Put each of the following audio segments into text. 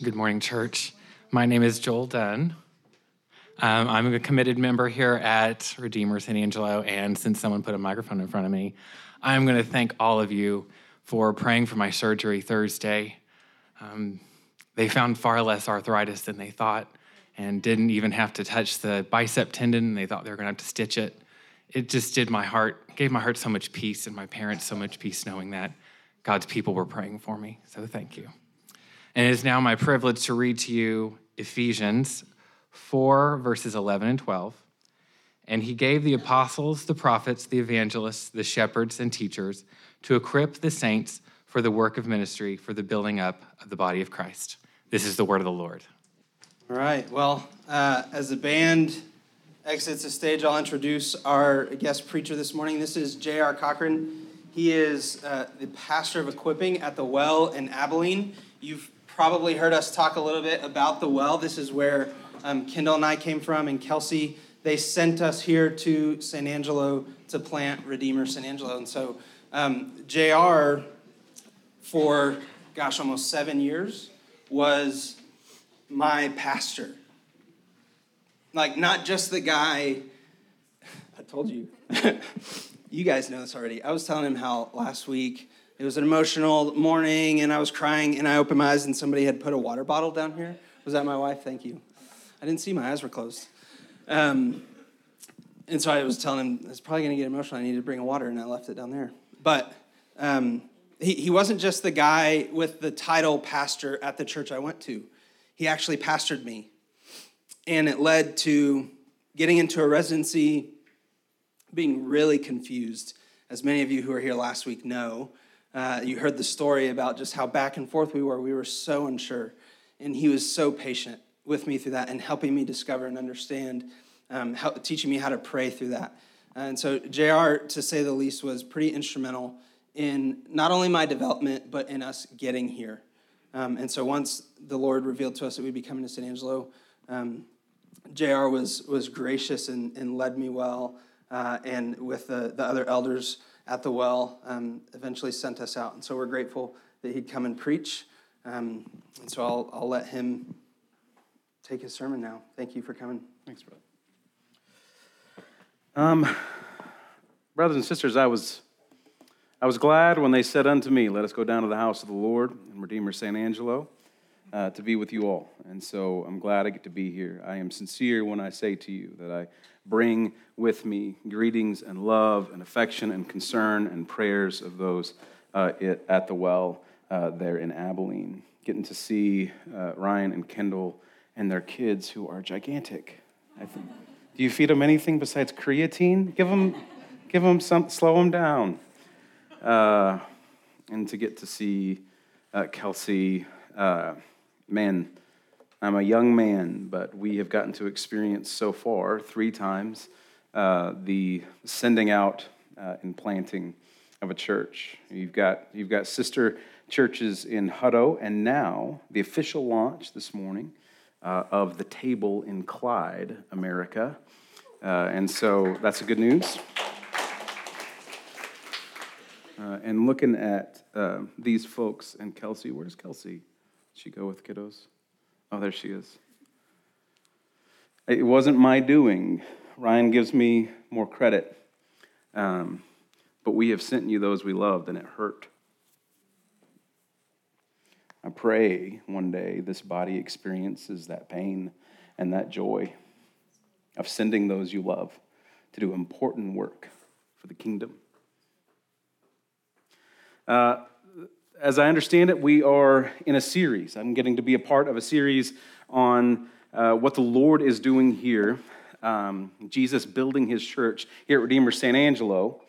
Good morning, church. My name is Joel Dunn. Um, I'm a committed member here at Redeemer San Angelo, and since someone put a microphone in front of me, I'm going to thank all of you for praying for my surgery Thursday. Um, they found far less arthritis than they thought and didn't even have to touch the bicep tendon. They thought they were going to have to stitch it. It just did my heart, gave my heart so much peace, and my parents so much peace knowing that God's people were praying for me. So thank you. And it is now my privilege to read to you Ephesians 4, verses 11 and 12. And he gave the apostles, the prophets, the evangelists, the shepherds, and teachers to equip the saints for the work of ministry, for the building up of the body of Christ. This is the word of the Lord. All right. Well, uh, as the band exits the stage, I'll introduce our guest preacher this morning. This is J.R. Cochran. He is uh, the pastor of equipping at the Well in Abilene. You've probably heard us talk a little bit about the well. This is where um, Kendall and I came from, and Kelsey. They sent us here to San Angelo to plant Redeemer San Angelo. And so, um, JR, for gosh, almost seven years, was my pastor. Like, not just the guy, I told you. you guys know this already. I was telling him how last week it was an emotional morning and I was crying and I opened my eyes and somebody had put a water bottle down here. Was that my wife? Thank you. I didn't see my eyes were closed. Um, and so I was telling him it's probably going to get emotional. I need to bring a water, and I left it down there. But um, he, he wasn't just the guy with the title pastor at the church I went to. He actually pastored me, and it led to getting into a residency, being really confused. As many of you who were here last week know, uh, you heard the story about just how back and forth we were. We were so unsure. And he was so patient with me through that and helping me discover and understand, um, how, teaching me how to pray through that. And so, JR, to say the least, was pretty instrumental in not only my development, but in us getting here. Um, and so, once the Lord revealed to us that we'd be coming to San Angelo, um, JR was, was gracious and, and led me well. Uh, and with the, the other elders, at the well um, eventually sent us out. And so we're grateful that he'd come and preach. Um, and so I'll, I'll let him take his sermon now. Thank you for coming. Thanks, brother. Um, brothers and sisters, I was, I was glad when they said unto me, Let us go down to the house of the Lord and Redeemer San Angelo uh, to be with you all. And so I'm glad I get to be here. I am sincere when I say to you that I bring with me greetings and love and affection and concern and prayers of those uh, it, at the well uh, there in Abilene. Getting to see uh, Ryan and Kendall and their kids who are gigantic. Think, do you feed them anything besides creatine? Give them, give them some, slow them down. Uh, and to get to see uh, Kelsey, man, I'm a young man, but we have gotten to experience so far three times uh, the sending out uh, and planting of a church. You've got, you've got sister churches in Hutto, and now the official launch this morning uh, of the table in Clyde, America. Uh, and so that's good news. Uh, and looking at uh, these folks and Kelsey, where's Kelsey? She go with kiddos? Oh, there she is. It wasn't my doing. Ryan gives me more credit. Um, but we have sent you those we loved, and it hurt. I pray one day this body experiences that pain and that joy of sending those you love to do important work for the kingdom. Uh, as I understand it, we are in a series. I'm getting to be a part of a series on uh, what the Lord is doing here. Um, Jesus building his church here at Redeemer San Angelo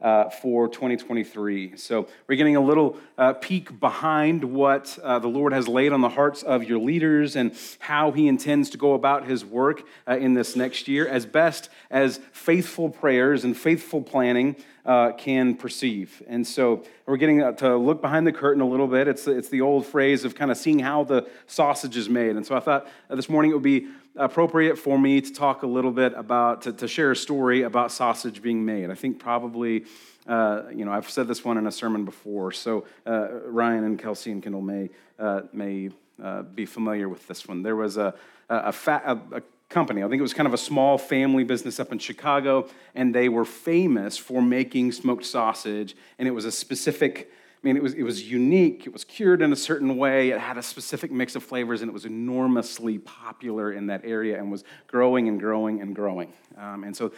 uh, for 2023. So we're getting a little uh, peek behind what uh, the Lord has laid on the hearts of your leaders and how He intends to go about His work uh, in this next year as best as faithful prayers and faithful planning uh, can perceive. And so we're getting uh, to look behind the curtain a little bit. It's, it's the old phrase of kind of seeing how the sausage is made. And so I thought this morning it would be appropriate for me to talk a little bit about, to, to share a story about sausage being made. I think probably, uh, you know, I've said this one in a sermon before, so uh, Ryan and Kelsey and Kendall may, uh, may uh, be familiar with this one. There was a, a, fa- a, a company, I think it was kind of a small family business up in Chicago, and they were famous for making smoked sausage, and it was a specific I mean, it was, it was unique. It was cured in a certain way. It had a specific mix of flavors, and it was enormously popular in that area and was growing and growing and growing. Um, and so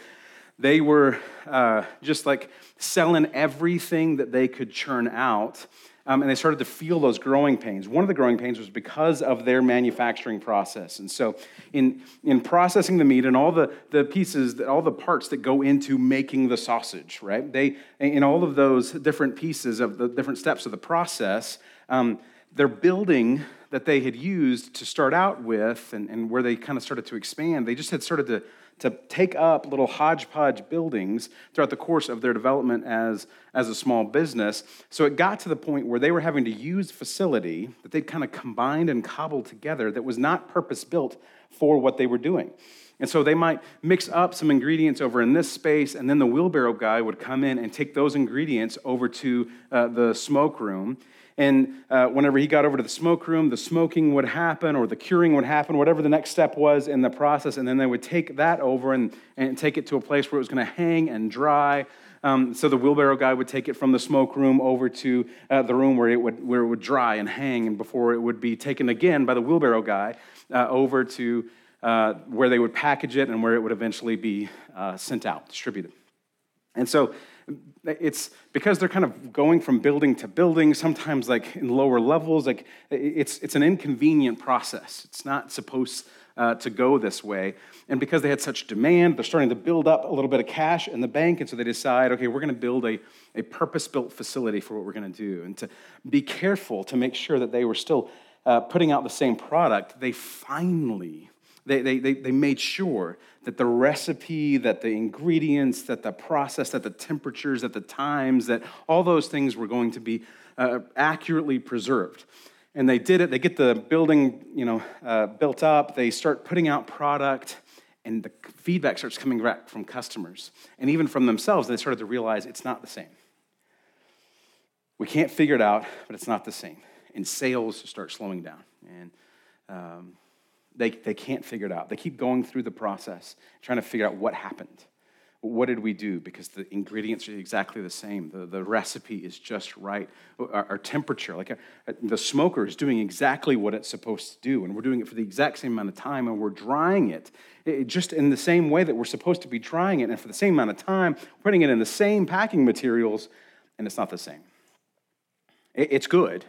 they were uh, just like selling everything that they could churn out um, and they started to feel those growing pains. One of the growing pains was because of their manufacturing process. And so, in, in processing the meat and all the, the pieces, that, all the parts that go into making the sausage, right? They, in all of those different pieces of the different steps of the process, um, their building that they had used to start out with and, and where they kind of started to expand, they just had started to to take up little hodgepodge buildings throughout the course of their development as, as a small business. So it got to the point where they were having to use facility that they'd kind of combined and cobbled together that was not purpose built for what they were doing. And so they might mix up some ingredients over in this space, and then the wheelbarrow guy would come in and take those ingredients over to uh, the smoke room. And uh, whenever he got over to the smoke room, the smoking would happen or the curing would happen, whatever the next step was in the process. And then they would take that over and, and take it to a place where it was going to hang and dry. Um, so the wheelbarrow guy would take it from the smoke room over to uh, the room where it, would, where it would dry and hang, and before it would be taken again by the wheelbarrow guy uh, over to uh, where they would package it and where it would eventually be uh, sent out, distributed. And so it's because they're kind of going from building to building, sometimes like in lower levels, like it's, it's an inconvenient process. It's not supposed uh, to go this way. And because they had such demand, they're starting to build up a little bit of cash in the bank. And so they decide, okay, we're going to build a, a purpose built facility for what we're going to do. And to be careful to make sure that they were still uh, putting out the same product, they finally they, they, they, they made sure that the recipe, that the ingredients, that the process, that the temperatures, that the times, that all those things were going to be uh, accurately preserved. And they did it. They get the building, you know, uh, built up. They start putting out product, and the feedback starts coming back from customers and even from themselves. They started to realize it's not the same. We can't figure it out, but it's not the same. And sales start slowing down. And um, they, they can't figure it out. They keep going through the process, trying to figure out what happened. What did we do? Because the ingredients are exactly the same. The, the recipe is just right. Our, our temperature, like a, uh, the smoker is doing exactly what it's supposed to do. And we're doing it for the exact same amount of time. And we're drying it, it just in the same way that we're supposed to be drying it. And for the same amount of time, putting it in the same packing materials, and it's not the same. It, it's good,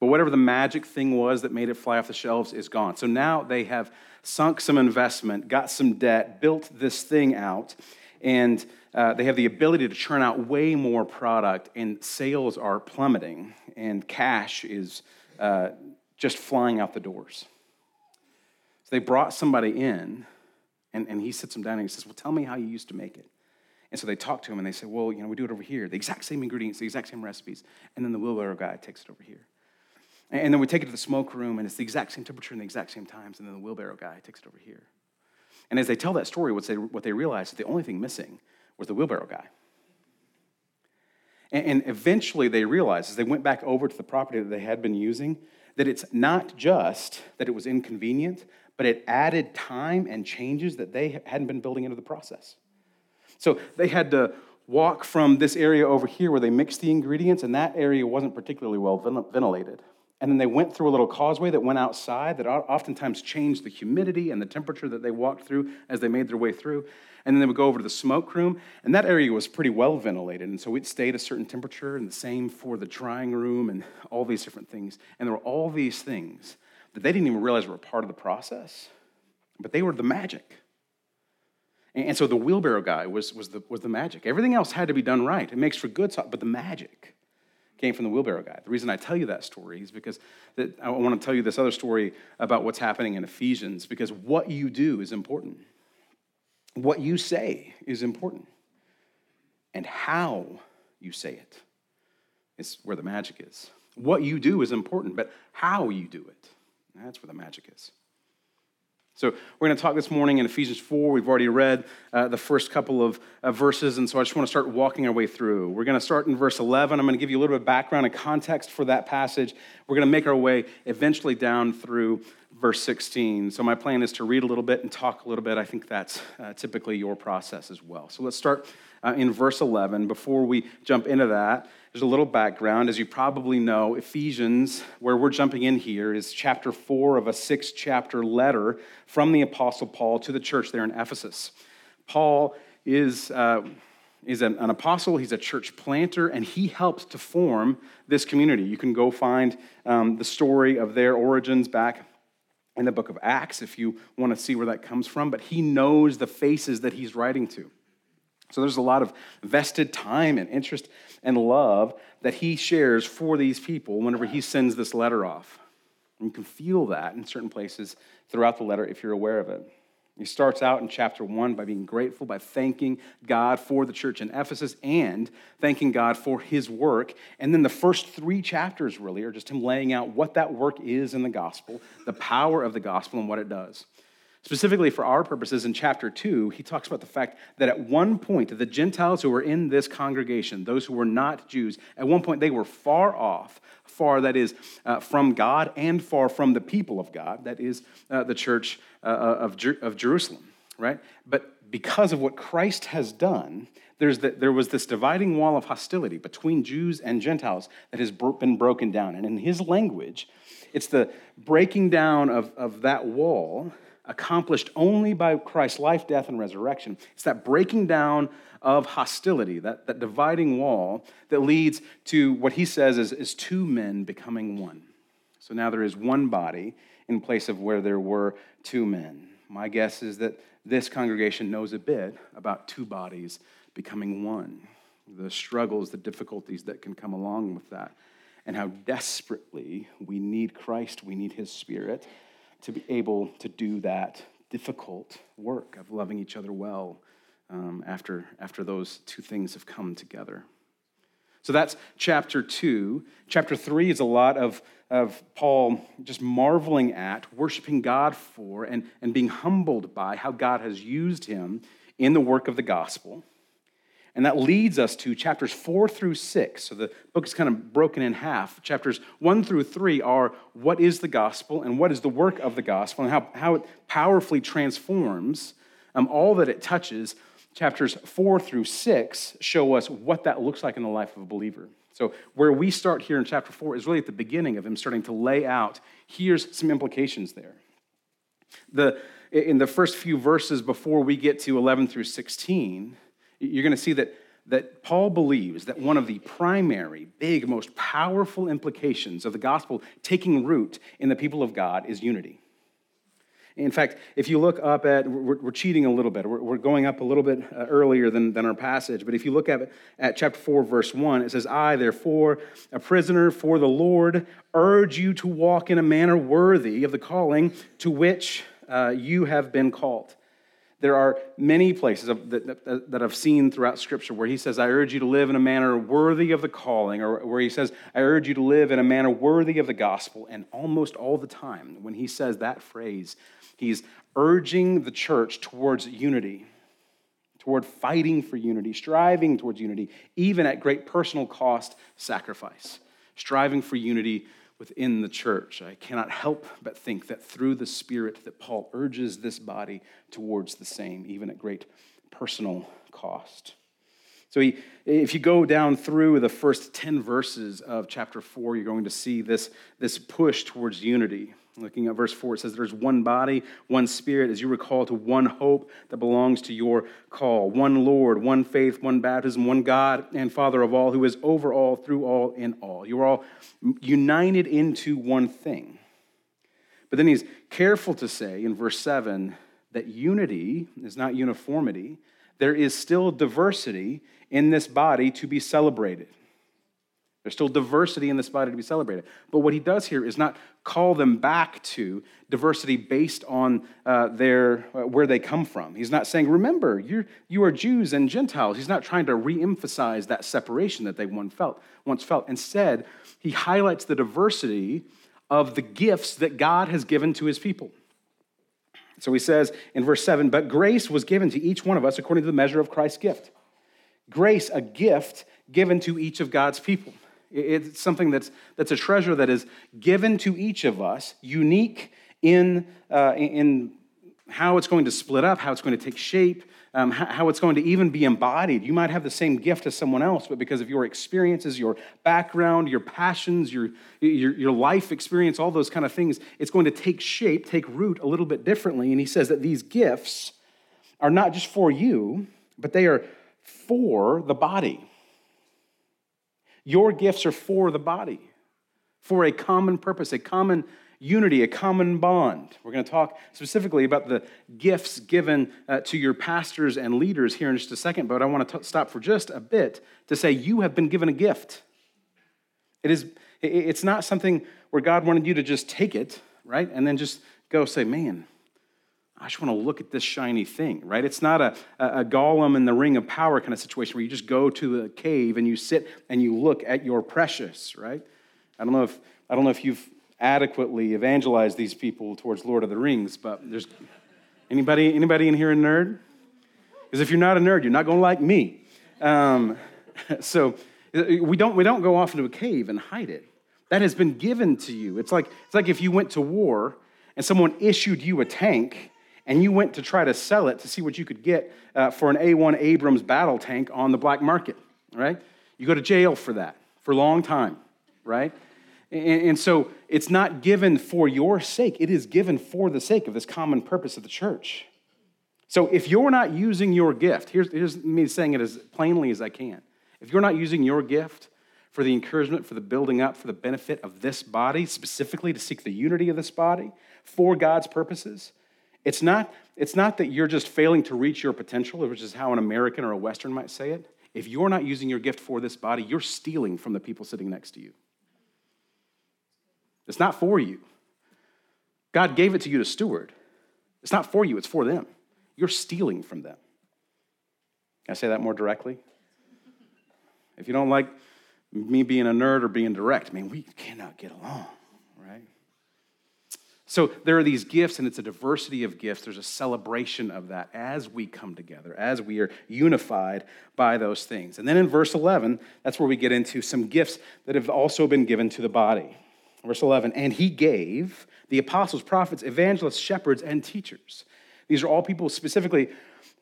but whatever the magic thing was that made it fly off the shelves is gone. So now they have sunk some investment, got some debt, built this thing out, and uh, they have the ability to churn out way more product, and sales are plummeting, and cash is uh, just flying out the doors. So they brought somebody in, and, and he sits them down and he says, Well, tell me how you used to make it. And so they talk to him and they say, Well, you know, we do it over here, the exact same ingredients, the exact same recipes. And then the wheelbarrow guy takes it over here. And then we take it to the smoke room, and it's the exact same temperature and the exact same times. And then the wheelbarrow guy takes it over here. And as they tell that story, what they, what they realize is the only thing missing was the wheelbarrow guy. And, and eventually they realized, as they went back over to the property that they had been using, that it's not just that it was inconvenient, but it added time and changes that they hadn't been building into the process. So they had to walk from this area over here where they mixed the ingredients, and that area wasn't particularly well ventilated. And then they went through a little causeway that went outside that oftentimes changed the humidity and the temperature that they walked through as they made their way through. And then they would go over to the smoke room, and that area was pretty well ventilated. And so it stayed a certain temperature, and the same for the drying room and all these different things. And there were all these things that they didn't even realize were part of the process, but they were the magic. And so the wheelbarrow guy was, was, the, was the magic. Everything else had to be done right. It makes for good, but the magic came from the wheelbarrow guy. The reason I tell you that story is because I want to tell you this other story about what's happening in Ephesians, because what you do is important. What you say is important. And how you say it is where the magic is. What you do is important, but how you do it, that's where the magic is. So, we're going to talk this morning in Ephesians 4. We've already read uh, the first couple of uh, verses, and so I just want to start walking our way through. We're going to start in verse 11. I'm going to give you a little bit of background and context for that passage. We're going to make our way eventually down through verse 16. So, my plan is to read a little bit and talk a little bit. I think that's uh, typically your process as well. So, let's start uh, in verse 11. Before we jump into that, there's a little background. As you probably know, Ephesians, where we're jumping in here, is chapter four of a six chapter letter from the Apostle Paul to the church there in Ephesus. Paul is, uh, is an, an, apostle, he's a church planter, and he helped to form this community. You can go find um, the story of their origins back in the book of Acts if you want to see where that comes from, but he knows the faces that he's writing to. So there's a lot of vested time and interest and love that he shares for these people whenever he sends this letter off. And you can feel that in certain places throughout the letter if you're aware of it. He starts out in chapter one by being grateful, by thanking God for the church in Ephesus and thanking God for his work. And then the first three chapters really are just him laying out what that work is in the gospel, the power of the gospel, and what it does. Specifically for our purposes, in chapter 2, he talks about the fact that at one point, the Gentiles who were in this congregation, those who were not Jews, at one point they were far off, far, that is, uh, from God and far from the people of God, that is, uh, the church uh, of, Jer- of Jerusalem, right? But because of what Christ has done, there's the, there was this dividing wall of hostility between Jews and Gentiles that has been broken down. And in his language, it's the breaking down of, of that wall accomplished only by Christ's life, death, and resurrection. It's that breaking down of hostility, that, that dividing wall that leads to what he says is, is two men becoming one. So now there is one body in place of where there were two men. My guess is that this congregation knows a bit about two bodies becoming one, the struggles, the difficulties that can come along with that, and how desperately we need Christ, we need his spirit to be able to do that difficult work of loving each other well um, after, after those two things have come together. So that's chapter two. Chapter three is a lot of, of Paul just marveling at, worshiping God for, and, and being humbled by how God has used him in the work of the gospel. And that leads us to chapters four through six. So the book is kind of broken in half. Chapters one through three are what is the gospel and what is the work of the gospel and how, how it powerfully transforms um, all that it touches. Chapters four through six show us what that looks like in the life of a believer. So, where we start here in chapter four is really at the beginning of him starting to lay out here's some implications there. The, in the first few verses before we get to 11 through 16, you're going to see that, that Paul believes that one of the primary, big, most powerful implications of the gospel taking root in the people of God is unity. In fact, if you look up at, we're, we're cheating a little bit. We're, we're, going up a little bit uh, earlier than, than our passage. But if you look at, at chapter 4, verse 1, it says, I, therefore, a prisoner for the Lord, urge you to walk in a manner worthy of the calling to which uh, you have been called. There are many places that, I've seen throughout Scripture where he says, I urge you to live in a manner worthy of the calling, or where he says, I urge you to live in a manner worthy of the gospel. And almost all the time, when he says that phrase, he's urging the church towards unity, toward fighting for unity, striving towards unity, even at great personal cost, sacrifice, striving for unity within the church. I cannot help but think that through the Spirit that Paul urges this body towards the same, even at great personal cost. So he, if you go down through the first 10 verses of chapter 4, you're going to see this, this push towards unity. Looking at verse 4, it says, There's one body, one spirit, as you recall, to one hope that belongs to your call. One Lord, one faith, one baptism, one God and Father of all, who is over all, through all, in all. You are all united into one thing. But then he's careful to say in verse 7 that unity is not uniformity. There is still diversity in this body to be celebrated. There's still diversity in this body to be celebrated. But what he does here is not call them back to diversity based on uh, their, uh, where they come from. He's not saying, remember, you're, you are Jews and Gentiles. He's not trying to reemphasize that separation that they once felt, once felt. Instead, he highlights the diversity of the gifts that God has given to his people. So he says in verse 7 But grace was given to each one of us according to the measure of Christ's gift. Grace, a gift given to each of God's people. It's something that's, that's a treasure that is given to each of us, unique in, uh, in how it's going to split up, how it's going to take shape, um, how it's going to even be embodied. You might have the same gift as someone else, but because of your experiences, your background, your passions, your, your, your life experience, all those kind of things, it's going to take shape, take root a little bit differently. And he says that these gifts are not just for you, but they are for the body. Your gifts are for the body, for a common purpose, a common unity, a common bond. We're going to talk specifically about the gifts given uh, to your pastors and leaders here in just a second, but I want to t- stop for just a bit to say you have been given a gift. It is, it's not something where God wanted you to just take it, right, and then just go say, man, I just want to look at this shiny thing, right? It's not a, a Gollum in the ring of power kind of situation where you just go to the cave and you sit and you look at your precious, right? I don't know if I don't know if you've adequately evangelized these people towards Lord of the Rings, but there's anybody anybody in here a nerd? Because if you're not a nerd, you're not going to like me. Um, so we don't we don't go off into a cave and hide it. That has been given to you. It's like it's like if you went to war and someone issued you a tank and you went to try to sell it to see what you could get uh, for an A1 Abrams battle tank on the black market, right? You go to jail for that for a long time, right? And, so it's not given for your sake, it is given for the sake of this common purpose of the church. So if you're not using your gift, here's, here's me saying it as plainly as I can. If you're not using your gift for the encouragement, for the building up, for the benefit of this body, specifically to seek the unity of this body for God's purposes, it's not, it's not that you're just failing to reach your potential, which is how an American or a Western might say it. If you're not using your gift for this body, you're stealing from the people sitting next to you. It's not for you. God gave it to you to steward. It's not for you, it's for them. You're stealing from them. Can I say that more directly? If you don't like me being a nerd or being direct, I mean, we cannot get along, right? So there are these gifts, and it's a diversity of gifts. There's a celebration of that as we come together, as we are unified by those things. And then in verse 11, that's where we get into some gifts that have also been given to the body. Verse 11, and he gave the apostles, prophets, evangelists, shepherds, and teachers. These are all people specifically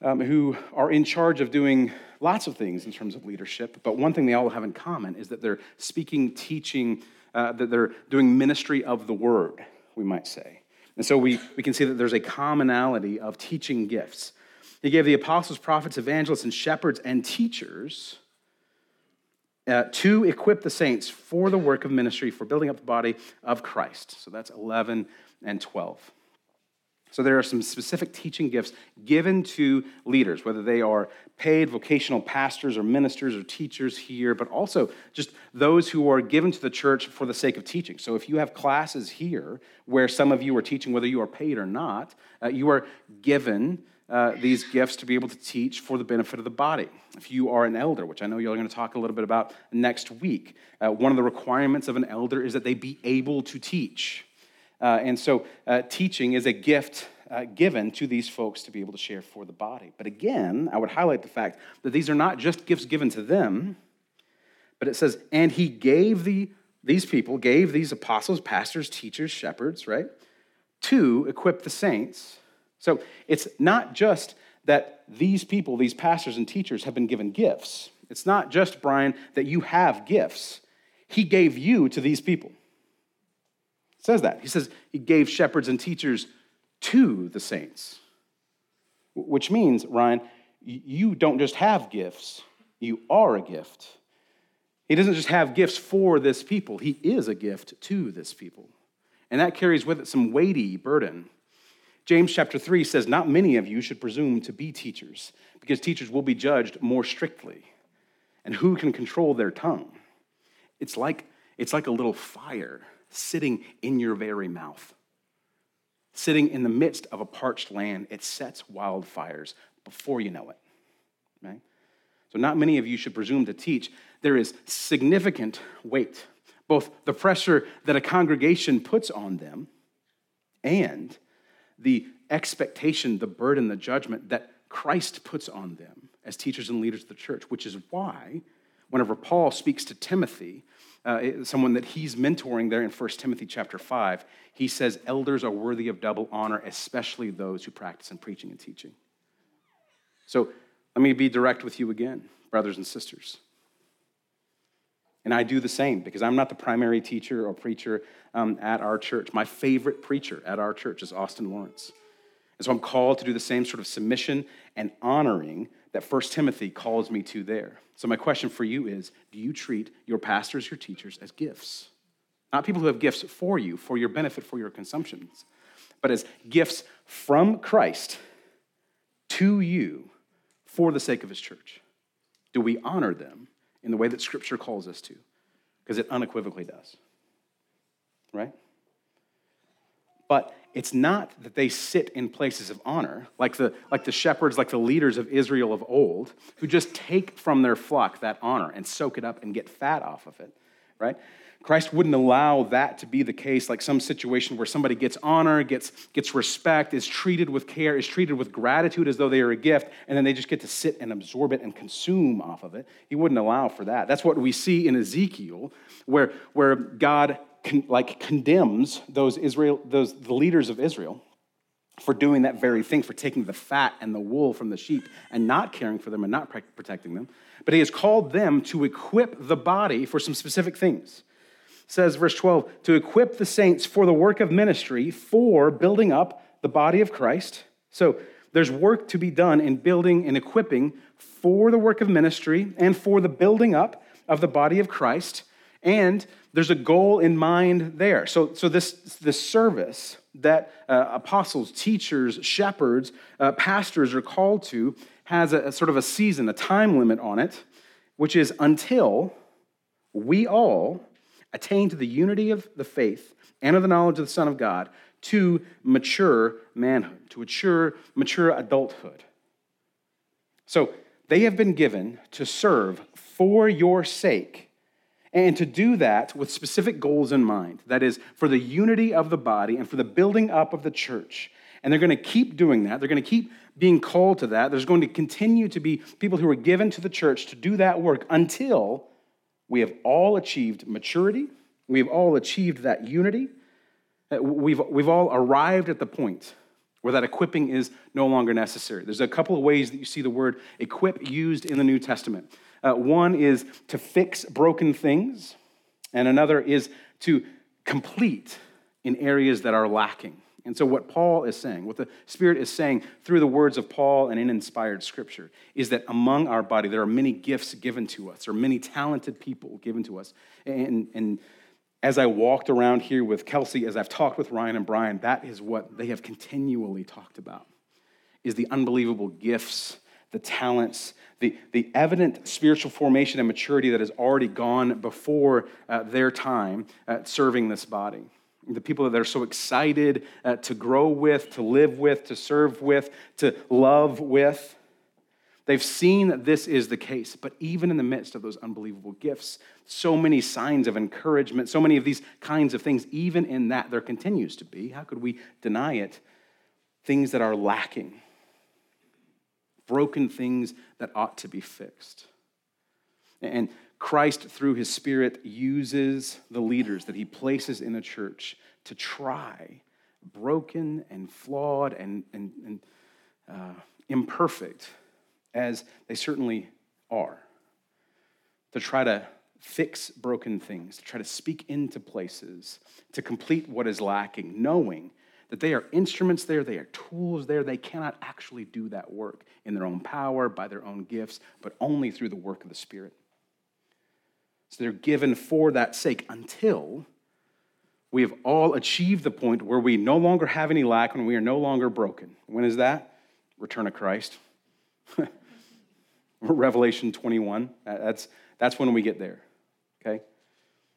um, who are in charge of doing lots of things in terms of leadership. But one thing they all have in common is that they're speaking, teaching, uh, that they're doing ministry of the word, we might say. And so we, we can see that there's a commonality of teaching gifts. He gave the apostles, prophets, evangelists, and shepherds and teachers uh, to equip the saints for the work of ministry, for building up the body of Christ. So that's 11 and 12. So there are some specific teaching gifts given to leaders, whether they are paid vocational pastors or ministers or teachers here, but also just those who are given to the church for the sake of teaching. So if you have classes here where some of you are teaching, whether you are paid or not, uh, you are given uh, these gifts to be able to teach for the benefit of the body. If you are an elder, which I know you're going to talk a little bit about next week, uh, one of the requirements of an elder is that they be able to teach. Uh, and so, uh, teaching is a gift uh, given to these folks to be able to share for the body. But again, I would highlight the fact that these are not just gifts given to them, but it says, and he gave the, these people, gave these apostles, pastors, teachers, shepherds, right, to equip the saints so it's not just that these people, these pastors and teachers, have been given gifts. It's not just, Brian, that you have gifts. He gave you to these people. Says that. He says he gave shepherds and teachers to the saints, which means, Ryan, you don't just have gifts, you are a gift. He doesn't just have gifts for this people, he is a gift to this people. And that carries with it some weighty burden. James chapter 3 says, Not many of you should presume to be teachers, because teachers will be judged more strictly. And who can control their tongue? It's like, it's like a little fire sitting in your very mouth. Sitting in the midst of a parched land, it sets wildfires before you know it. Right? So, not many of you should presume to teach. There is significant weight, both the pressure that a congregation puts on them and the expectation, the burden, the judgment that Christ puts on them as teachers and leaders of the church, which is why, whenever Paul speaks to Timothy, uh, someone that he's mentoring there in 1 Timothy chapter 5, he says, Elders are worthy of double honor, especially those who practice in preaching and teaching. So let me be direct with you again, brothers and sisters. And I do the same because I'm not the primary teacher or preacher um, at our church. My favorite preacher at our church is Austin Lawrence. And so I'm called to do the same sort of submission and honoring that 1 Timothy calls me to there. So my question for you is do you treat your pastors, your teachers as gifts? Not people who have gifts for you, for your benefit, for your consumptions, but as gifts from Christ to you for the sake of his church. Do we honor them in the way that Scripture calls us to? Because it unequivocally does. Right? But it's not that they sit in places of honor, like the, like the shepherds, like the leaders of Israel of old, who just take from their flock that honor and soak it up and get fat off of it, right? Christ wouldn't allow that to be the case, like some situation where somebody gets honor, gets, gets respect, is treated with care, is treated with gratitude as though they are a gift, and then they just get to sit and absorb it and consume off of it. He wouldn't allow for that. That's what we see in Ezekiel, where, where God con, like condemns those Israel, those the leaders of Israel for doing that very thing, for taking the fat and the wool from the sheep and not caring for them and not protecting them. But he has called them to equip the body for some specific things. It says, verse 12, to equip the saints for the work of ministry, for building up the body of Christ. So there's work to be done in building and equipping for the work of ministry and for the building up of the body of Christ. And there's a goal in mind there. So, so this, this service that uh, apostles, teachers, shepherds, uh, pastors are called to has a, a sort of a season, a time limit on it, which is until we all attain to the unity of the faith and of the knowledge of the Son of God to mature manhood, to mature, mature adulthood. So they have been given to serve for your sake and to do that with specific goals in mind that is, for the unity of the body and for the building up of the church. And they're going to keep doing that. They're going to keep being called to that. There's going to continue to be people who are given to the church to do that work until we have all achieved maturity, we've all achieved that unity, uh, we've, we've all arrived at the point where that equipping is no longer necessary. There's a couple of ways that you see the word equip used in the New Testament. Uh, one is to fix broken things, and another is to complete in areas that are lacking. And so, what Paul is saying, what the Spirit is saying through the words of Paul and in inspired scripture, is that among our body there are many gifts given to us, or many talented people given to us. And, and as I walked around here with Kelsey, as I've talked with Ryan and Brian, that is what they have continually talked about, is the unbelievable gifts, the talents, the, the evident spiritual formation and maturity that has already gone before uh, their time at serving this body. The people that are so excited uh, to grow with, to live with, to serve with, to love with. They've seen that this is the case, but even in the midst of those unbelievable gifts, so many signs of encouragement, so many of these kinds of things, even in that, there continues to be, how could we deny it? Things that are lacking broken things that ought to be fixed. And Christ, through his Spirit, uses the leaders that he places in a church to try, broken and flawed and, and, and uh, imperfect as they certainly are, to try to fix broken things, to try to speak into places, to complete what is lacking, knowing that they are instruments there, they are tools there. They cannot actually do that work in their own power, by their own gifts, but only through the work of the Spirit. So they're given for that sake until we have all achieved the point where we no longer have any lack and we are no longer broken. When is that? Return of Christ. Revelation 21. That's, that's when we get there. Okay?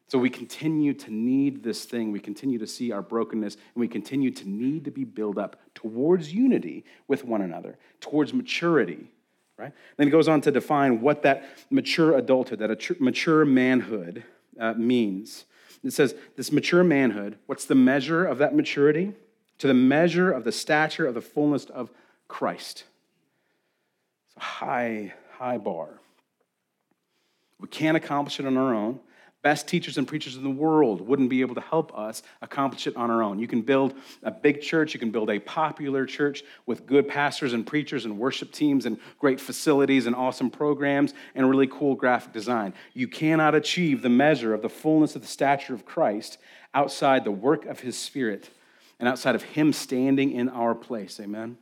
So we continue to need this thing. We continue to see our brokenness, and we continue to need to be built up towards unity with one another, towards maturity, right? Then he goes on to define what that mature adulthood, that mature manhood uh, means. It says, this mature manhood, what's the measure of that maturity? to the measure of the stature of the fullness of Christ. It's a high, high bar. We can't accomplish it on our own. Best teachers and preachers in the world wouldn't be able to help us accomplish it on our own. You can build a big church, you can build a popular church with good pastors and preachers and worship teams and great facilities and awesome programs and really cool graphic design. You cannot achieve the measure of the fullness of the stature of Christ outside the work of his Spirit and outside of him standing in our place. Amen.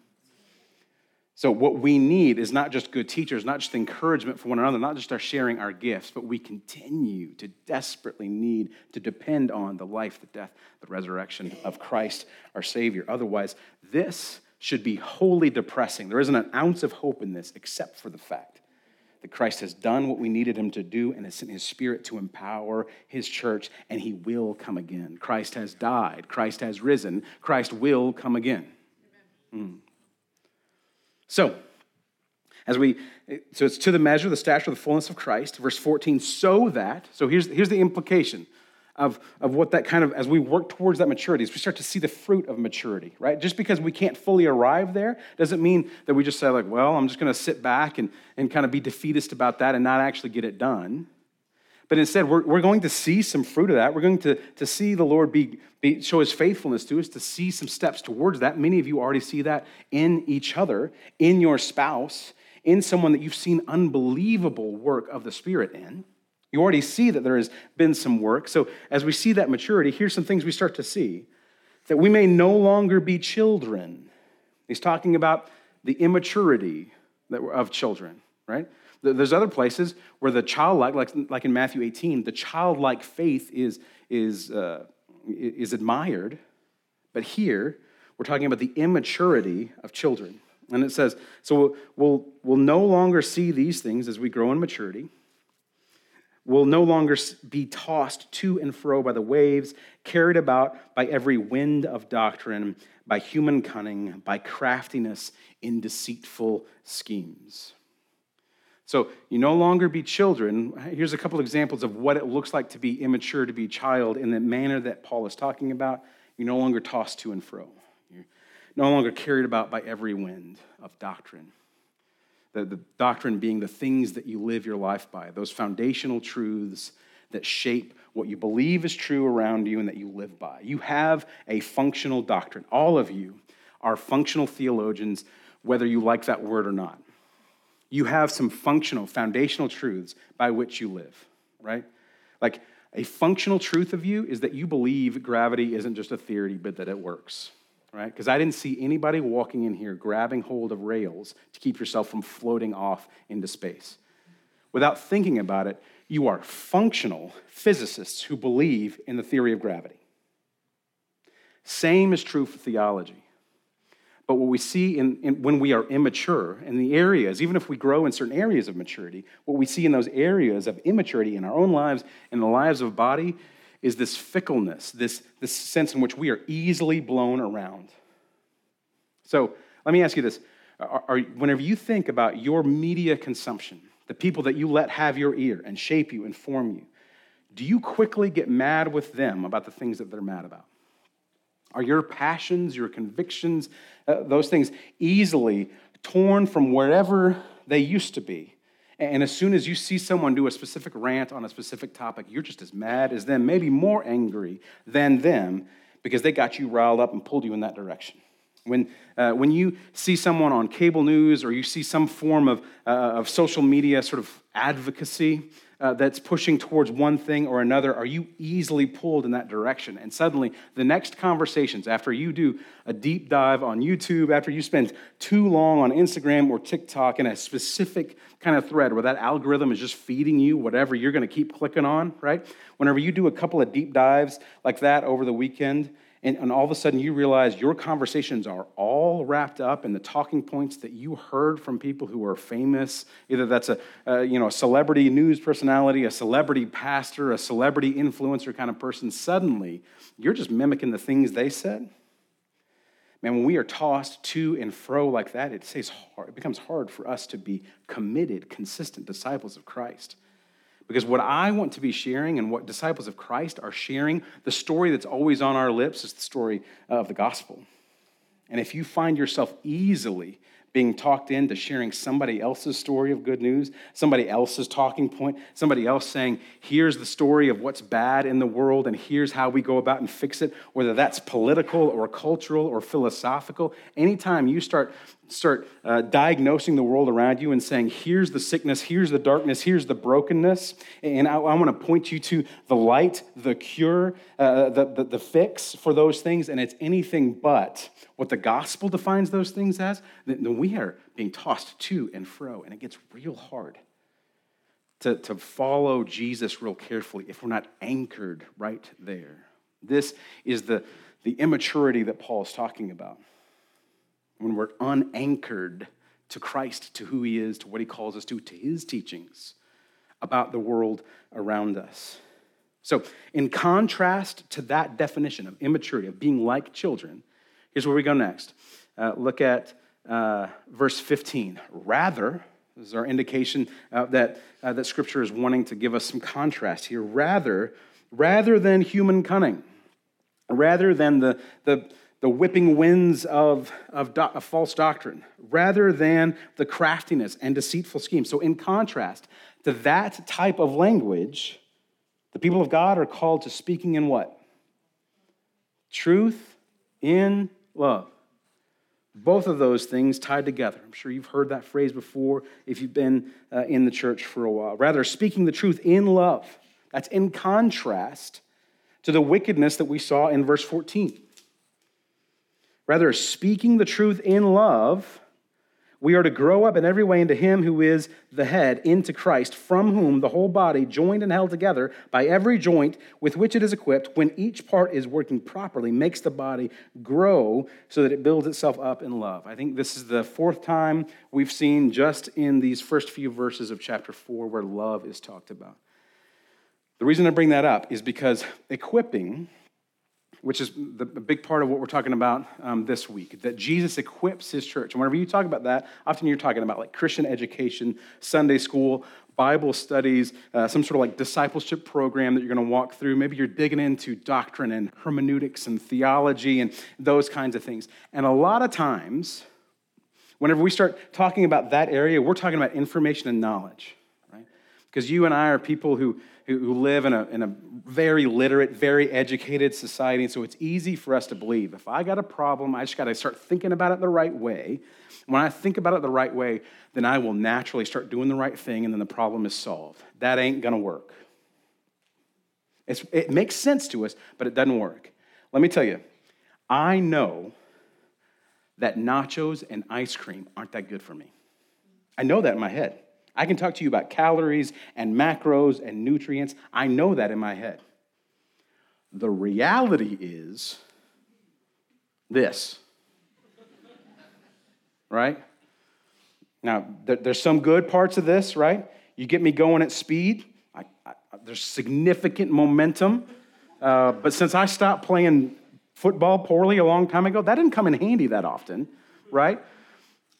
So, what we need is not just good teachers, not just encouragement for one another, not just our sharing our gifts, but we continue to desperately need to depend on the life, the death, the resurrection of Christ, our Savior. Otherwise, this should be wholly depressing. There isn't an ounce of hope in this except for the fact that Christ has done what we needed him to do and has sent his Spirit to empower his church, and he will come again. Christ has died, Christ has risen, Christ will come again. Mm. So, as we, so it's to the measure, the stature, the fullness of Christ. Verse 14, so that, so here's, here's the implication of, of what that kind of, as we work towards that maturity, as we start to see the fruit of maturity, right? Just because we can't fully arrive there doesn't mean that we just say, like, well, I'm just going to sit back and, and kind of be defeatist about that and not actually get it done. But instead, we're, we're going to see some fruit of that. We're going to, to see the Lord be, be, show his faithfulness to us, to see some steps towards that. Many of you already see that in each other, in your spouse, in someone that you've seen unbelievable work of the Spirit in. You already see that there has been some work. So as we see that maturity, here's some things we start to see that we may no longer be children. He's talking about the immaturity of children, right? There's other places where the childlike, like, like in Matthew 18, the childlike faith is, is, uh, is admired. But here, we're talking about the immaturity of children. And it says, so we'll, we'll no longer see these things as we grow in maturity. We'll no longer be tossed to and fro by the waves, carried about by every wind of doctrine, by human cunning, by craftiness in deceitful schemes. So you no longer be children. Here's a couple examples of what it looks like to be immature, to be child in the manner that Paul is talking about. You're no longer tossed to and fro. You're no longer carried about by every wind of doctrine. The, the doctrine being the things that you live your life by, those foundational truths that shape what you believe is true around you and that you live by. You have a functional doctrine. All of you are functional theologians, whether you like that word or not you have some functional, foundational truths by which you live, right? Like a functional truth of you is that you believe gravity isn't just a theory, but that it works, right? Because I didn't see anybody walking in here grabbing hold of rails to keep yourself from floating off into space. Without thinking about it, you are functional physicists who believe in the theory of gravity. Same is true for theology. But what we see in, in, when we are immature in the areas, even if we grow in certain areas of maturity, what we see in those areas of immaturity in our own lives and the lives of body is this fickleness, this, this sense in which we are easily blown around. So let me ask you this. Are, are, whenever you think about your media consumption, the people that you let have your ear and shape you and form you, do you quickly get mad with them about the things that they're mad about? Are your passions, your convictions, uh, those things easily torn from wherever they used to be? And as soon as you see someone do a specific rant on a specific topic, you're just as mad as them, maybe more angry than them, because they got you riled up and pulled you in that direction. When, uh, when you see someone on cable news or you see some form of, uh, of social media sort of advocacy, uh, that's pushing towards one thing or another, are you easily pulled in that direction? And suddenly, the next conversations, after you do a deep dive on YouTube, after you spend too long on Instagram or TikTok in a specific kind of thread where that algorithm is just feeding you whatever you're going to keep clicking on, right? Whenever you do a couple of deep dives like that over the weekend, and, and, all of a sudden you realize your conversations are all wrapped up in the talking points that you heard from people who are famous. Either that's a, a, you know a celebrity news personality a celebrity pastor a celebrity influencer kind of person. Suddenly you're just mimicking the things they said. Man when we are tossed to and fro like that it, says hard, it becomes hard for us to be committed consistent disciples of christ because what I want to be sharing and what disciples of Christ are sharing, the story that's always on our lips is the story of the gospel. And if you find yourself easily being talked into sharing somebody else's story of good news, somebody else's talking point, somebody else saying, here's the story of what's bad in the world and here's how we go about and fix it, whether that's political or cultural or philosophical. Anytime you start, start uh, diagnosing the world around you and saying, here's the sickness, here's the darkness, here's the brokenness, and I, I want to point you to the light, the cure, uh, the, the, the fix for those things, and it's anything but what the gospel defines those things as, then we are being tossed to and fro, and it gets real hard to, to follow Jesus real carefully if we're not anchored right there. This is the, the immaturity that Paul is talking about. When we're unanchored to Christ, to who he is, to what he calls us to, to his teachings about the world around us. So, in contrast to that definition of immaturity, of being like children, Here's where we go next. Uh, look at uh, verse 15. Rather, this is our indication uh, that, uh, that Scripture is wanting to give us some contrast here. Rather, rather than human cunning, rather than the, the, the whipping winds of, of, do, of false doctrine, rather than the craftiness and deceitful schemes. So, in contrast to that type of language, the people of God are called to speaking in what? Truth in love. Both of those things tied together. I'm sure you've heard that phrase before if you've been uh, in the church for a while. Rather, speaking the truth in love. That's in contrast to the wickedness that we saw in verse 14. Rather, speaking the truth in love we are to grow up in every way into Him who is the head, into Christ, from whom the whole body, joined and held together by every joint with which it is equipped, when each part is working properly, makes the body grow so that it builds itself up in love. I think this is the fourth time we've seen just in these first few verses of chapter 4 where love is talked about. The reason I bring that up is because equipping which is the big part of what we're talking about um, this week, that Jesus equips his church. And whenever you talk about that, often you're talking about like Christian education, Sunday school, Bible studies, uh, some sort of like discipleship program that you're going to walk through. Maybe you're digging into doctrine and hermeneutics and theology and those kinds of things. And a lot of times, whenever we start talking about that area, we're talking about information and knowledge? Because you and I are people who who live in a, in a very literate, very educated society. And so it's easy for us to believe if I got a problem, I just got to start thinking about it the right way. When I think about it the right way, then I will naturally start doing the right thing and then the problem is solved. That ain't going to work. It's, it makes sense to us, but it doesn't work. Let me tell you, I know that nachos and ice cream aren't that good for me. I know that in my head. I can talk to you about calories and macros and nutrients. I know that in my head. The reality is this. Right? Now, there, there's some good parts of this, right? You get me going at speed, I, I, there's significant momentum. Uh, but since I stopped playing football poorly a long time ago, that didn't come in handy that often, right?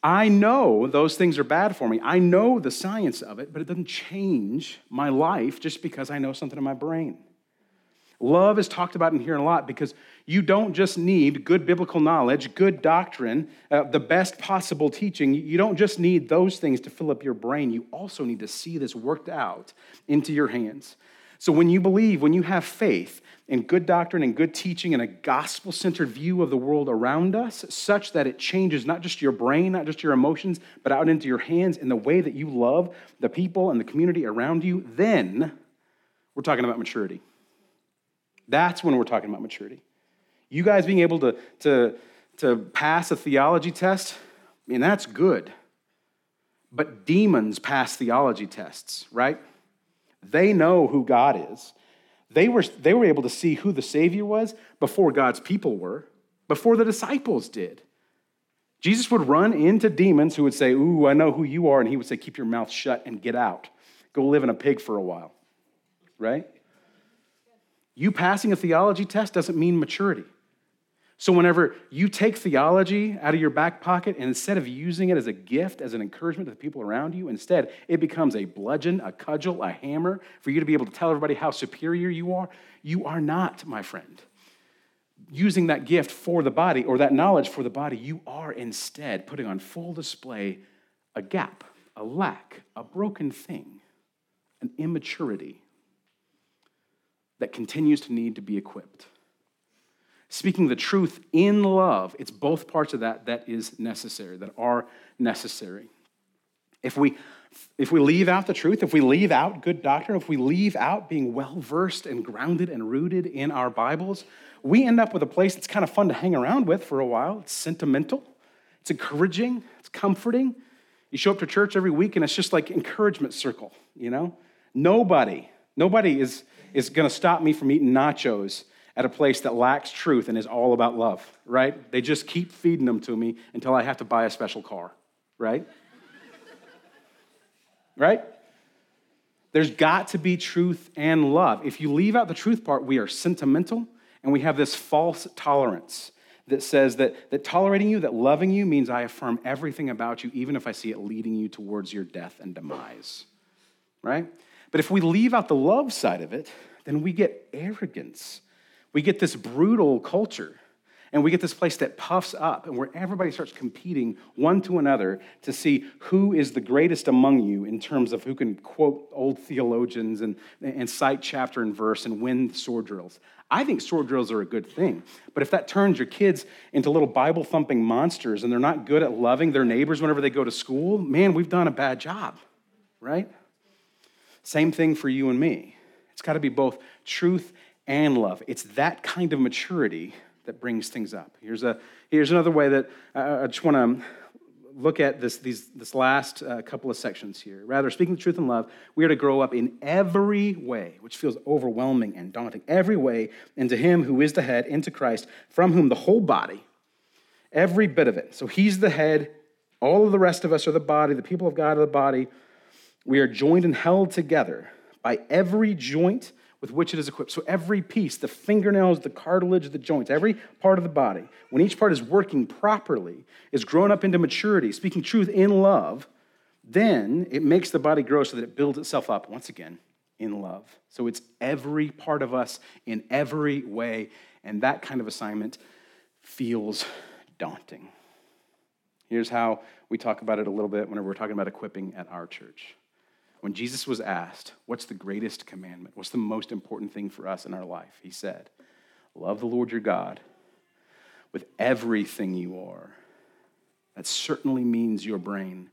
I know those things are bad for me. I know the science of it, but it doesn't change my life just because I know something in my brain. Love is talked about in here a lot because you don't just need good biblical knowledge, good doctrine, uh, the best possible teaching. You don't just need those things to fill up your brain. You also need to see this worked out into your hands. So when you believe, when you have faith, and good doctrine and good teaching and a gospel centered view of the world around us, such that it changes not just your brain, not just your emotions, but out into your hands in the way that you love the people and the community around you, then we're talking about maturity. That's when we're talking about maturity. You guys being able to, to, to pass a theology test, I mean, that's good. But demons pass theology tests, right? They know who God is. They were, they were able to see who the Savior was before God's people were, before the disciples did. Jesus would run into demons who would say, Ooh, I know who you are. And he would say, Keep your mouth shut and get out. Go live in a pig for a while. Right? You passing a theology test doesn't mean maturity. So, whenever you take theology out of your back pocket and instead of using it as a gift, as an encouragement to the people around you, instead it becomes a bludgeon, a cudgel, a hammer for you to be able to tell everybody how superior you are, you are not, my friend, using that gift for the body or that knowledge for the body, you are instead putting on full display a gap, a lack, a broken thing, an immaturity that continues to need to be equipped. Speaking the truth in love, it's both parts of that that is necessary, that are necessary. If we if we leave out the truth, if we leave out good doctrine, if we leave out being well versed and grounded and rooted in our Bibles, we end up with a place that's kind of fun to hang around with for a while. It's sentimental, it's encouraging, it's comforting. You show up to church every week and it's just like encouragement circle, you know? Nobody, nobody is, is gonna stop me from eating nachos at a place that lacks truth and is all about love, right? They just keep feeding them to me until I have to buy a special car, right? right? There's got to be truth and love. If you leave out the truth part, we are sentimental and we have this false tolerance that says that, that tolerating you, that loving you, means I affirm everything about you, even if I see it leading you towards your death and demise, right? But if we leave out the love side of it, then we get arrogance. We get this brutal culture and we get this place that puffs up and where everybody starts competing one to another to see who is the greatest among you in terms of who can quote old theologians and, and cite chapter and verse and win sword drills. I think sword drills are a good thing. But if that turns your kids into little Bible thumping monsters and they're not good at loving their neighbors whenever they go to school, man, we've done a bad job, right? Same thing for you and me. It's got to be both truth and love. It's that kind of maturity that brings things up. Here's, a, here's another way that I just want to look at this, these, this last uh, couple of sections here. Rather, speaking the truth in love, we are to grow up in every way, which feels overwhelming and daunting, every way into Him who is the head, into Christ, from whom the whole body, every bit of it. So He's the head, all of the rest of us are the body, the people of God are the body. We are joined and held together by every joint with which it is equipped. So every piece, the fingernails, the cartilage, the joints, every part of the body, when each part is working properly, is grown up into maturity, speaking truth in love, then it makes the body grow so that it builds itself up once again in love. So it's every part of us in every way, and that kind of assignment feels daunting. Here's how we talk about it a little bit whenever we're talking about equipping at our church. When Jesus was asked, What's the greatest commandment? What's the most important thing for us in our life? He said, Love the Lord your God with everything you are. That certainly means your brain.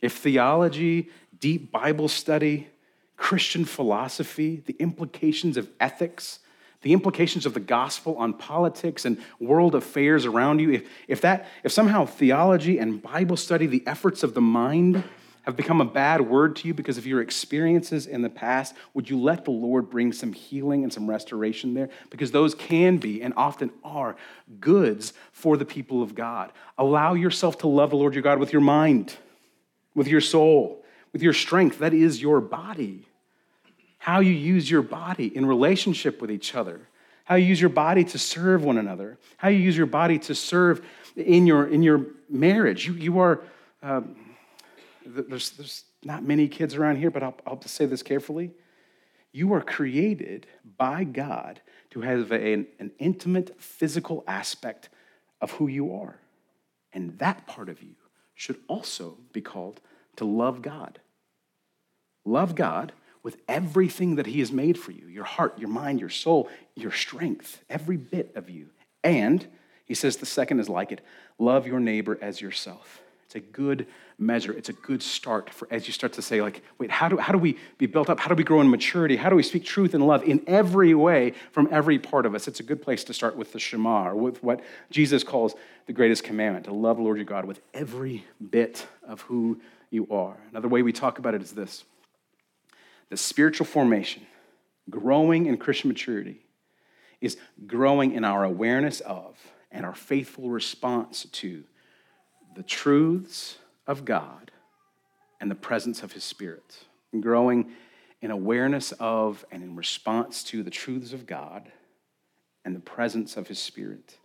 If theology, deep Bible study, Christian philosophy, the implications of ethics, the implications of the gospel on politics and world affairs around you, if, if, that, if somehow theology and Bible study, the efforts of the mind, have become a bad word to you because of your experiences in the past, would you let the Lord bring some healing and some restoration there? Because those can be and often are goods for the people of God. Allow yourself to love the Lord your God with your mind, with your soul, with your strength. That is your body. How you use your body in relationship with each other, how you use your body to serve one another, how you use your body to serve in your, in your marriage. You, you are. Um, there's, there's not many kids around here, but I'll, I'll say this carefully. You are created by God to have an, an intimate physical aspect of who you are. And that part of you should also be called to love God. Love God with everything that He has made for you your heart, your mind, your soul, your strength, every bit of you. And He says the second is like it love your neighbor as yourself. It's a good measure. It's a good start for as you start to say, like, wait, how do, how do we be built up? How do we grow in maturity? How do we speak truth and love in every way from every part of us? It's a good place to start with the Shema, or with what Jesus calls the greatest commandment to love Lord your God with every bit of who you are. Another way we talk about it is this the spiritual formation, growing in Christian maturity, is growing in our awareness of and our faithful response to the truths of God and the presence of His Spirit, and growing in awareness of and in response to the truths of God and the presence of His Spirit,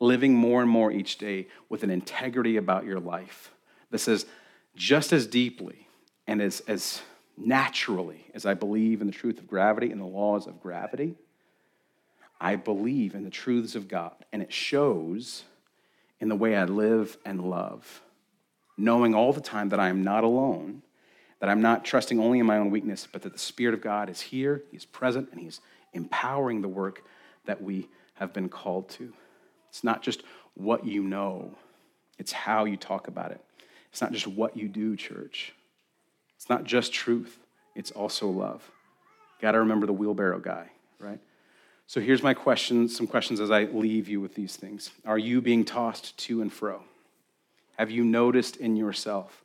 living more and more each day with an integrity about your life that says, just as deeply and as, as naturally as I believe in the truth of gravity and the laws of gravity, I believe in the truths of God, and it shows in the way I live and love, knowing all the time that I am not alone, that I'm not trusting only in my own weakness, but that the Spirit of God is here, He's present, and He's empowering the work that we have been called to. It's not just what you know, it's how you talk about it. It's not just what you do, church. It's not just truth, it's also love. Got to remember the wheelbarrow guy, right? So here's my questions, some questions as I leave you with these things. Are you being tossed to and fro? Have you noticed in yourself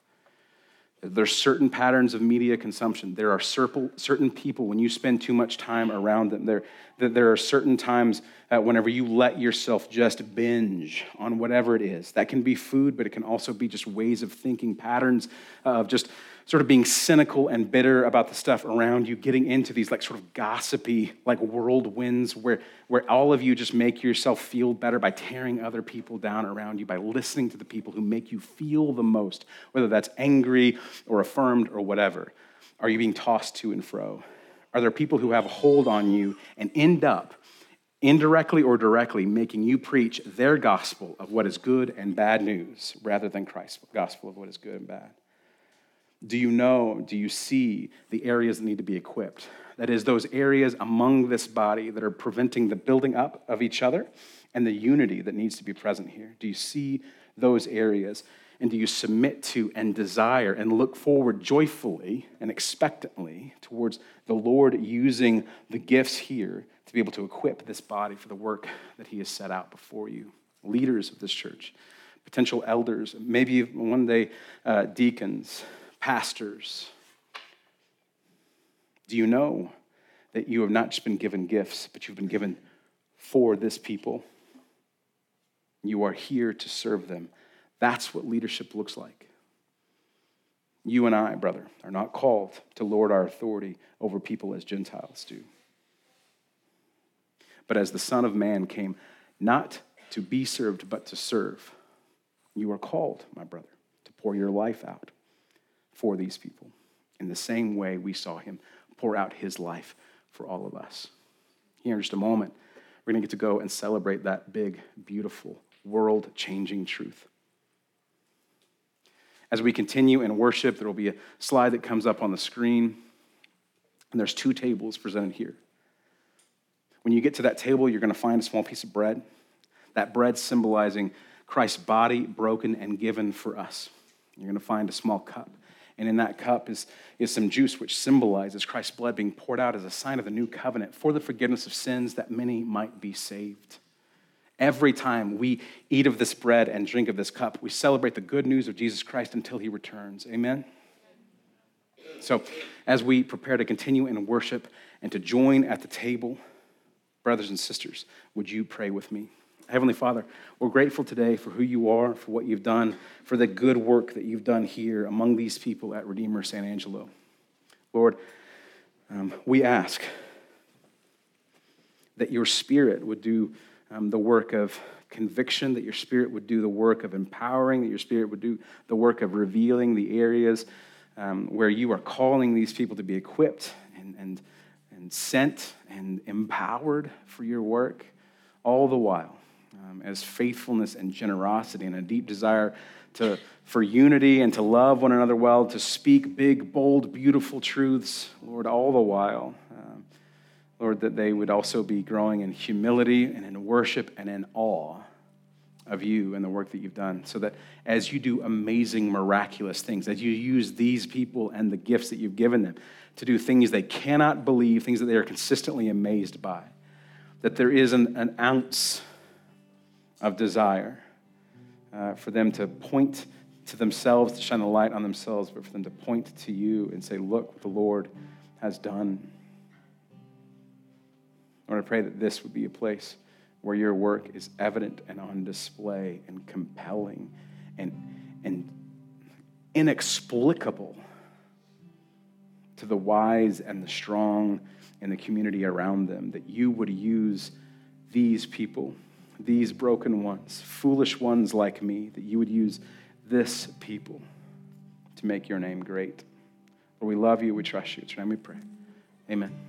there's certain patterns of media consumption. There are certain people, when you spend too much time around them, there, there are certain times uh, whenever you let yourself just binge on whatever it is. That can be food, but it can also be just ways of thinking, patterns of just sort of being cynical and bitter about the stuff around you, getting into these like sort of gossipy, like whirlwinds where, where all of you just make yourself feel better by tearing other people down around you, by listening to the people who make you feel the most, whether that's angry or affirmed or whatever. Are you being tossed to and fro? Are there people who have a hold on you and end up indirectly or directly making you preach their gospel of what is good and bad news rather than Christ's gospel of what is good and bad? Do you know, do you see the areas that need to be equipped? That is, those areas among this body that are preventing the building up of each other and the unity that needs to be present here. Do you see those areas? And do you submit to and desire and look forward joyfully and expectantly towards the Lord using the gifts here to be able to equip this body for the work that He has set out before you? Leaders of this church, potential elders, maybe one day uh, deacons, pastors, do you know that you have not just been given gifts, but you've been given for this people? You are here to serve them. That's what leadership looks like. You and I, brother, are not called to lord our authority over people as Gentiles do. But as the Son of Man came not to be served, but to serve, you are called, my brother, to pour your life out for these people in the same way we saw him pour out his life for all of us. Here in just a moment, we're going to get to go and celebrate that big, beautiful, world changing truth. As we continue in worship, there will be a slide that comes up on the screen, and there's two tables presented here. When you get to that table, you're going to find a small piece of bread. That bread symbolizing Christ's body broken and given for us. You're going to find a small cup. And in that cup is, is some juice which symbolizes Christ's blood being poured out as a sign of the new covenant for the forgiveness of sins that many might be saved. Every time we eat of this bread and drink of this cup, we celebrate the good news of Jesus Christ until he returns. Amen? So, as we prepare to continue in worship and to join at the table, brothers and sisters, would you pray with me? Heavenly Father, we're grateful today for who you are, for what you've done, for the good work that you've done here among these people at Redeemer San Angelo. Lord, um, we ask that your Spirit would do um, the work of conviction, that your Spirit would do the work of empowering, that your Spirit would do the work of revealing the areas um, where you are calling these people to be equipped and, and, and sent and empowered for your work, all the while um, as faithfulness and generosity and a deep desire to, for unity and to love one another well, to speak big, bold, beautiful truths, Lord, all the while. Um, Lord, that they would also be growing in humility and in worship and in awe of you and the work that you've done. So that as you do amazing, miraculous things, as you use these people and the gifts that you've given them to do things they cannot believe, things that they are consistently amazed by, that there is an, an ounce of desire uh, for them to point to themselves, to shine the light on themselves, but for them to point to you and say, Look what the Lord has done. I want to pray that this would be a place where your work is evident and on display and compelling and, and inexplicable to the wise and the strong in the community around them, that you would use these people these broken ones, foolish ones like me, that you would use this people to make your name great. Lord, we love you. We trust you. It's your name we pray. Amen.